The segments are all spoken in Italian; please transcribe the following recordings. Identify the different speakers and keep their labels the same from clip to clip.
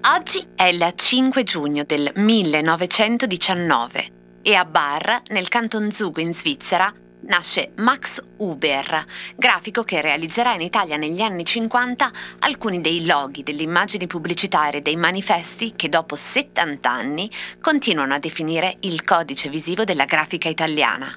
Speaker 1: Oggi è il 5 giugno del 1919 e a Bar, nel canton Zug in Svizzera, nasce Max Huber, grafico che realizzerà in Italia negli anni 50 alcuni dei loghi delle immagini pubblicitarie dei manifesti che dopo 70 anni continuano a definire il codice visivo della grafica italiana.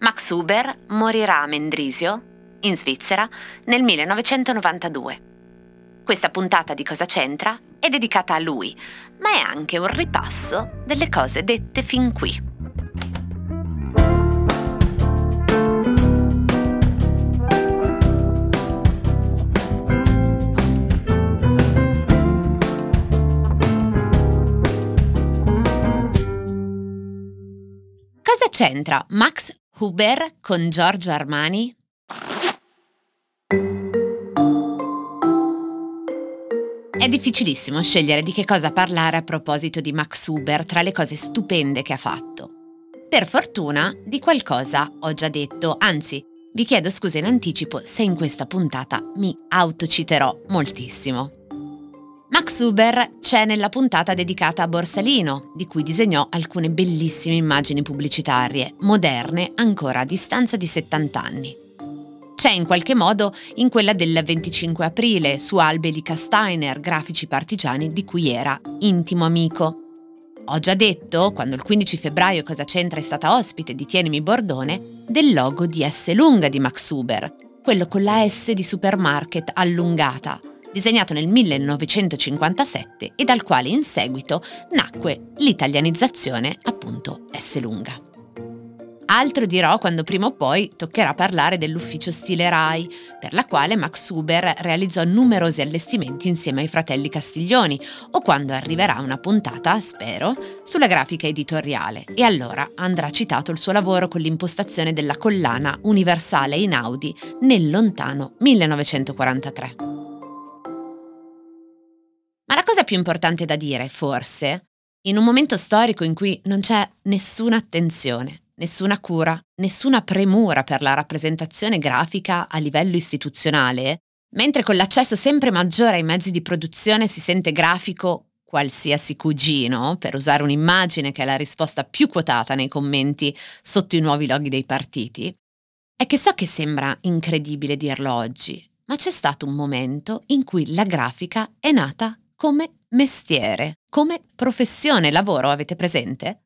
Speaker 1: Max Huber morirà a Mendrisio, in Svizzera, nel 1992. Questa puntata di Cosa c'entra è dedicata a lui, ma è anche un ripasso delle cose dette fin qui. Cosa c'entra Max Huber con Giorgio Armani? È difficilissimo scegliere di che cosa parlare a proposito di Max Huber tra le cose stupende che ha fatto. Per fortuna, di qualcosa ho già detto, anzi, vi chiedo scusa in anticipo se in questa puntata mi autociterò moltissimo. Max Huber c'è nella puntata dedicata a Borsalino, di cui disegnò alcune bellissime immagini pubblicitarie, moderne ancora a distanza di 70 anni c'è in qualche modo in quella del 25 aprile su Albelica Steiner, grafici partigiani di cui era intimo amico. Ho già detto, quando il 15 febbraio Cosa c'entra è stata ospite di Tienimi Bordone, del logo di S lunga di Max Huber, quello con la S di supermarket allungata, disegnato nel 1957 e dal quale in seguito nacque l'italianizzazione appunto S lunga. Altro dirò quando prima o poi toccherà parlare dell'ufficio stile RAI, per la quale Max Huber realizzò numerosi allestimenti insieme ai fratelli Castiglioni, o quando arriverà una puntata, spero, sulla grafica editoriale. E allora andrà citato il suo lavoro con l'impostazione della collana universale in Audi nel lontano 1943. Ma la cosa più importante da dire, forse, in un momento storico in cui non c'è nessuna attenzione nessuna cura, nessuna premura per la rappresentazione grafica a livello istituzionale, mentre con l'accesso sempre maggiore ai mezzi di produzione si sente grafico qualsiasi cugino, per usare un'immagine che è la risposta più quotata nei commenti sotto i nuovi loghi dei partiti, è che so che sembra incredibile dirlo oggi, ma c'è stato un momento in cui la grafica è nata come mestiere, come professione, lavoro, avete presente?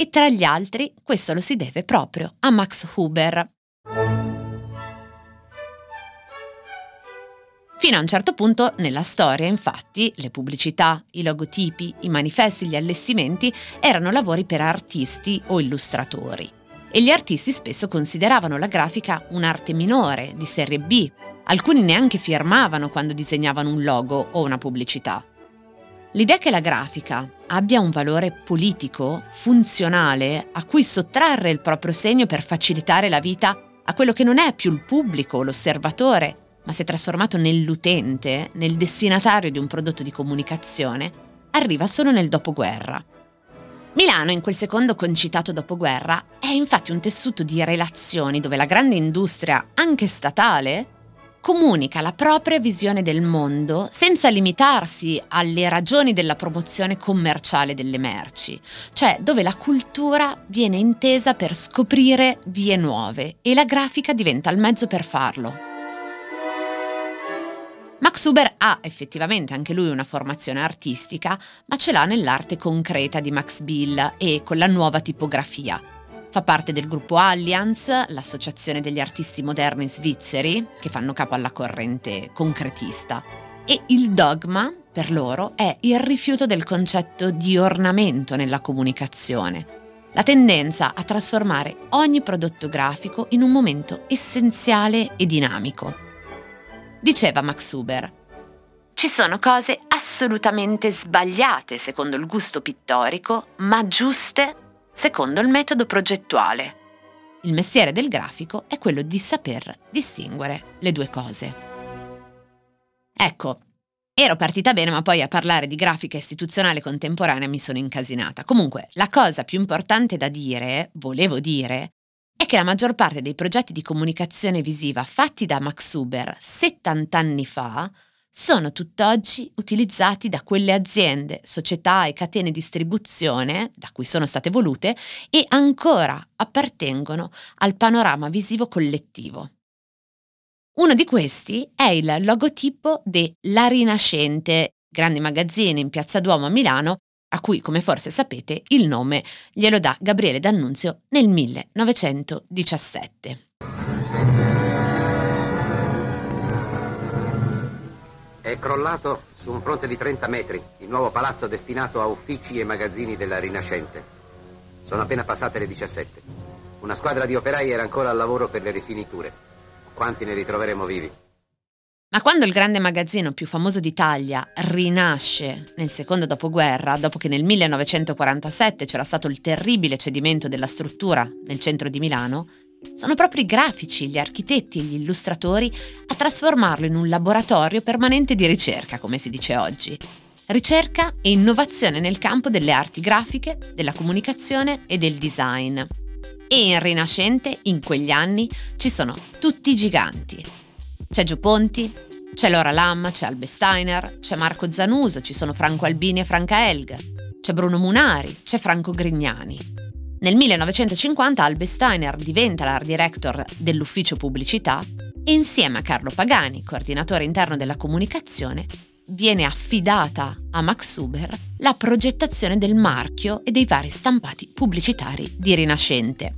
Speaker 1: E tra gli altri questo lo si deve proprio a Max Huber. Fino a un certo punto nella storia, infatti, le pubblicità, i logotipi, i manifesti, gli allestimenti erano lavori per artisti o illustratori. E gli artisti spesso consideravano la grafica un'arte minore, di serie B. Alcuni neanche firmavano quando disegnavano un logo o una pubblicità. L'idea che la grafica abbia un valore politico, funzionale, a cui sottrarre il proprio segno per facilitare la vita a quello che non è più il pubblico, l'osservatore, ma si è trasformato nell'utente, nel destinatario di un prodotto di comunicazione, arriva solo nel dopoguerra. Milano, in quel secondo concitato dopoguerra, è infatti un tessuto di relazioni dove la grande industria, anche statale, comunica la propria visione del mondo senza limitarsi alle ragioni della promozione commerciale delle merci, cioè dove la cultura viene intesa per scoprire vie nuove e la grafica diventa il mezzo per farlo. Max Huber ha effettivamente anche lui una formazione artistica, ma ce l'ha nell'arte concreta di Max Bill e con la nuova tipografia, Fa parte del gruppo Allianz, l'associazione degli artisti moderni svizzeri, che fanno capo alla corrente concretista. E il dogma, per loro, è il rifiuto del concetto di ornamento nella comunicazione. La tendenza a trasformare ogni prodotto grafico in un momento essenziale e dinamico. Diceva Max Huber, ci sono cose assolutamente sbagliate secondo il gusto pittorico, ma giuste secondo il metodo progettuale. Il mestiere del grafico è quello di saper distinguere le due cose. Ecco, ero partita bene, ma poi a parlare di grafica istituzionale contemporanea mi sono incasinata. Comunque, la cosa più importante da dire, volevo dire, è che la maggior parte dei progetti di comunicazione visiva fatti da Max Uber 70 anni fa sono tutt'oggi utilizzati da quelle aziende, società e catene di distribuzione da cui sono state volute e ancora appartengono al panorama visivo collettivo. Uno di questi è il logotipo de La Rinascente, grande magazzino in Piazza Duomo a Milano, a cui, come forse sapete, il nome glielo dà Gabriele D'Annunzio nel 1917.
Speaker 2: È crollato su un fronte di 30 metri il nuovo palazzo destinato a uffici e magazzini della Rinascente. Sono appena passate le 17. Una squadra di operai era ancora al lavoro per le rifiniture. Quanti ne ritroveremo vivi?
Speaker 1: Ma quando il grande magazzino più famoso d'Italia rinasce nel secondo dopoguerra, dopo che nel 1947 c'era stato il terribile cedimento della struttura nel centro di Milano, sono proprio i grafici, gli architetti e gli illustratori a trasformarlo in un laboratorio permanente di ricerca, come si dice oggi. Ricerca e innovazione nel campo delle arti grafiche, della comunicazione e del design. E in Rinascente, in quegli anni, ci sono tutti i giganti. C'è Gio Ponti, c'è Laura Lam, c'è Albe Steiner, c'è Marco Zanuso, ci sono Franco Albini e Franca Elg, c'è Bruno Munari, c'è Franco Grignani. Nel 1950 Albe Steiner diventa l'art director dell'ufficio pubblicità e insieme a Carlo Pagani, coordinatore interno della comunicazione, viene affidata a Max Uber la progettazione del marchio e dei vari stampati pubblicitari di Rinascente.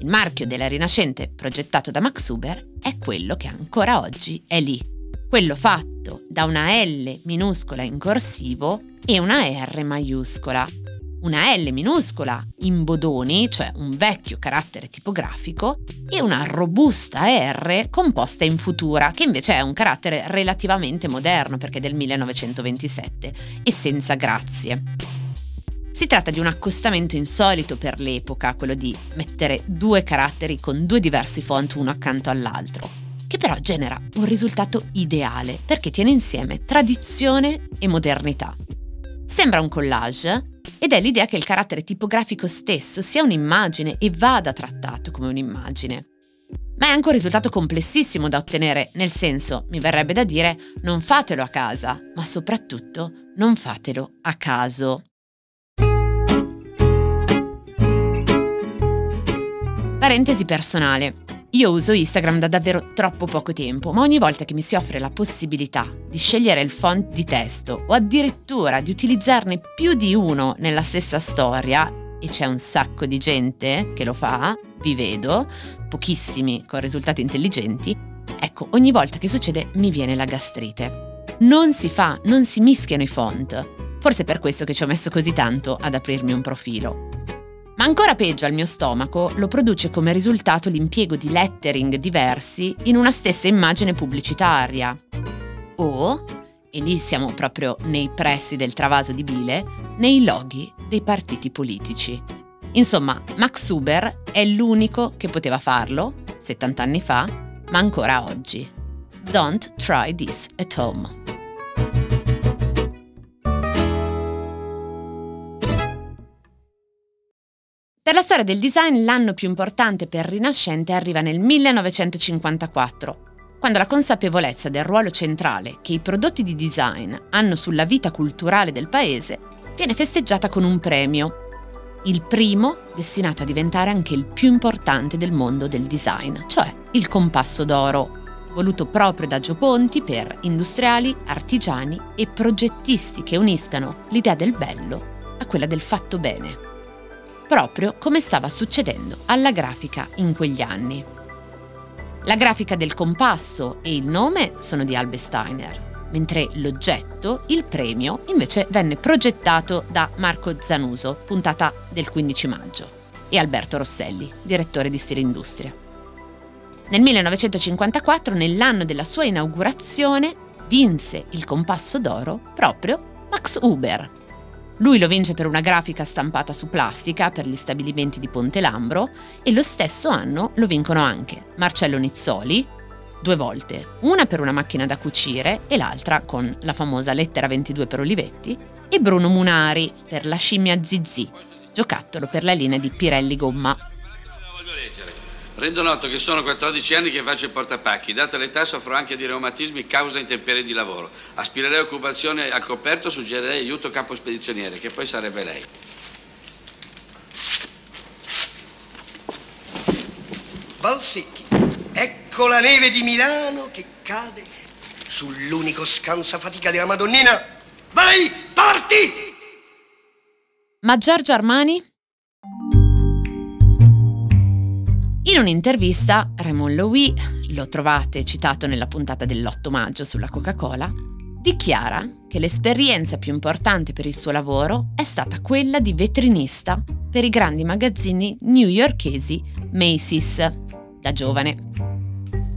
Speaker 1: Il marchio della Rinascente progettato da Max Uber è quello che ancora oggi è lì, quello fatto da una L minuscola in corsivo e una R maiuscola, una L minuscola in bodoni, cioè un vecchio carattere tipografico, e una robusta R composta in futura, che invece è un carattere relativamente moderno perché è del 1927 e senza grazie. Si tratta di un accostamento insolito per l'epoca, quello di mettere due caratteri con due diversi font uno accanto all'altro, che però genera un risultato ideale perché tiene insieme tradizione e modernità. Sembra un collage, ed è l'idea che il carattere tipografico stesso sia un'immagine e vada trattato come un'immagine. Ma è anche un risultato complessissimo da ottenere, nel senso, mi verrebbe da dire, non fatelo a casa, ma soprattutto non fatelo a caso. Parentesi personale. Io uso Instagram da davvero troppo poco tempo, ma ogni volta che mi si offre la possibilità di scegliere il font di testo o addirittura di utilizzarne più di uno nella stessa storia, e c'è un sacco di gente che lo fa, vi vedo, pochissimi con risultati intelligenti, ecco, ogni volta che succede mi viene la gastrite. Non si fa, non si mischiano i font. Forse è per questo che ci ho messo così tanto ad aprirmi un profilo. Ancora peggio al mio stomaco lo produce come risultato l'impiego di lettering diversi in una stessa immagine pubblicitaria. O, e lì siamo proprio nei pressi del travaso di bile, nei loghi dei partiti politici. Insomma, Max Uber è l'unico che poteva farlo, 70 anni fa, ma ancora oggi. Don't try this at home. Storia del design l'anno più importante per Rinascente arriva nel 1954, quando la consapevolezza del ruolo centrale che i prodotti di design hanno sulla vita culturale del paese viene festeggiata con un premio, il primo destinato a diventare anche il più importante del mondo del design, cioè il Compasso d'Oro, voluto proprio da Gio Ponti per industriali, artigiani e progettisti che uniscano l'idea del bello a quella del fatto bene proprio come stava succedendo alla grafica in quegli anni. La grafica del compasso e il nome sono di Albe Steiner, mentre l'oggetto, il premio, invece venne progettato da Marco Zanuso, puntata del 15 maggio, e Alberto Rosselli, direttore di Stile Industria. Nel 1954, nell'anno della sua inaugurazione, vinse il compasso d'oro proprio Max Huber, lui lo vince per una grafica stampata su plastica per gli stabilimenti di Ponte Lambro e lo stesso anno lo vincono anche Marcello Nizzoli, due volte, una per una macchina da cucire e l'altra con la famosa lettera 22 per Olivetti, e Bruno Munari per la scimmia Zizi, giocattolo per la linea di Pirelli Gomma.
Speaker 3: Rendo noto che sono 14 anni che faccio il portapacchi. Data l'età soffro anche di reumatismi causa intemperie di lavoro. Aspirerei occupazione al coperto, suggerirei aiuto capo spedizioniere, che poi sarebbe lei.
Speaker 4: Valsecchi, ecco la neve di Milano che cade sull'unico scansafatica della Madonnina. Vai, parti!
Speaker 1: Ma Giorgio Armani? In un'intervista, Raymond Lowy, lo trovate citato nella puntata dell'8 maggio sulla Coca-Cola, dichiara che l'esperienza più importante per il suo lavoro è stata quella di vetrinista per i grandi magazzini newyorkesi Macy's, da giovane.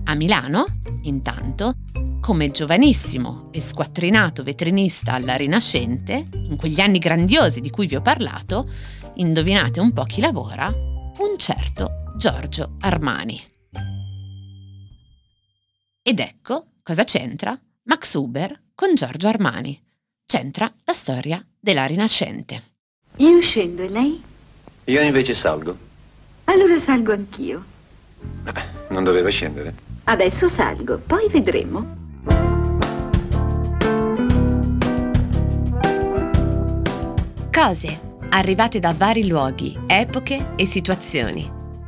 Speaker 1: A Milano, intanto, come giovanissimo e squattrinato vetrinista alla Rinascente, in quegli anni grandiosi di cui vi ho parlato, indovinate un po' chi lavora? Un certo Giorgio Armani. Ed ecco cosa c'entra Max Uber con Giorgio Armani. C'entra la storia della Rinascente.
Speaker 5: Io scendo e lei?
Speaker 6: Io invece salgo.
Speaker 5: Allora salgo anch'io.
Speaker 6: Non doveva scendere.
Speaker 5: Adesso salgo, poi vedremo.
Speaker 1: Cose arrivate da vari luoghi, epoche e situazioni.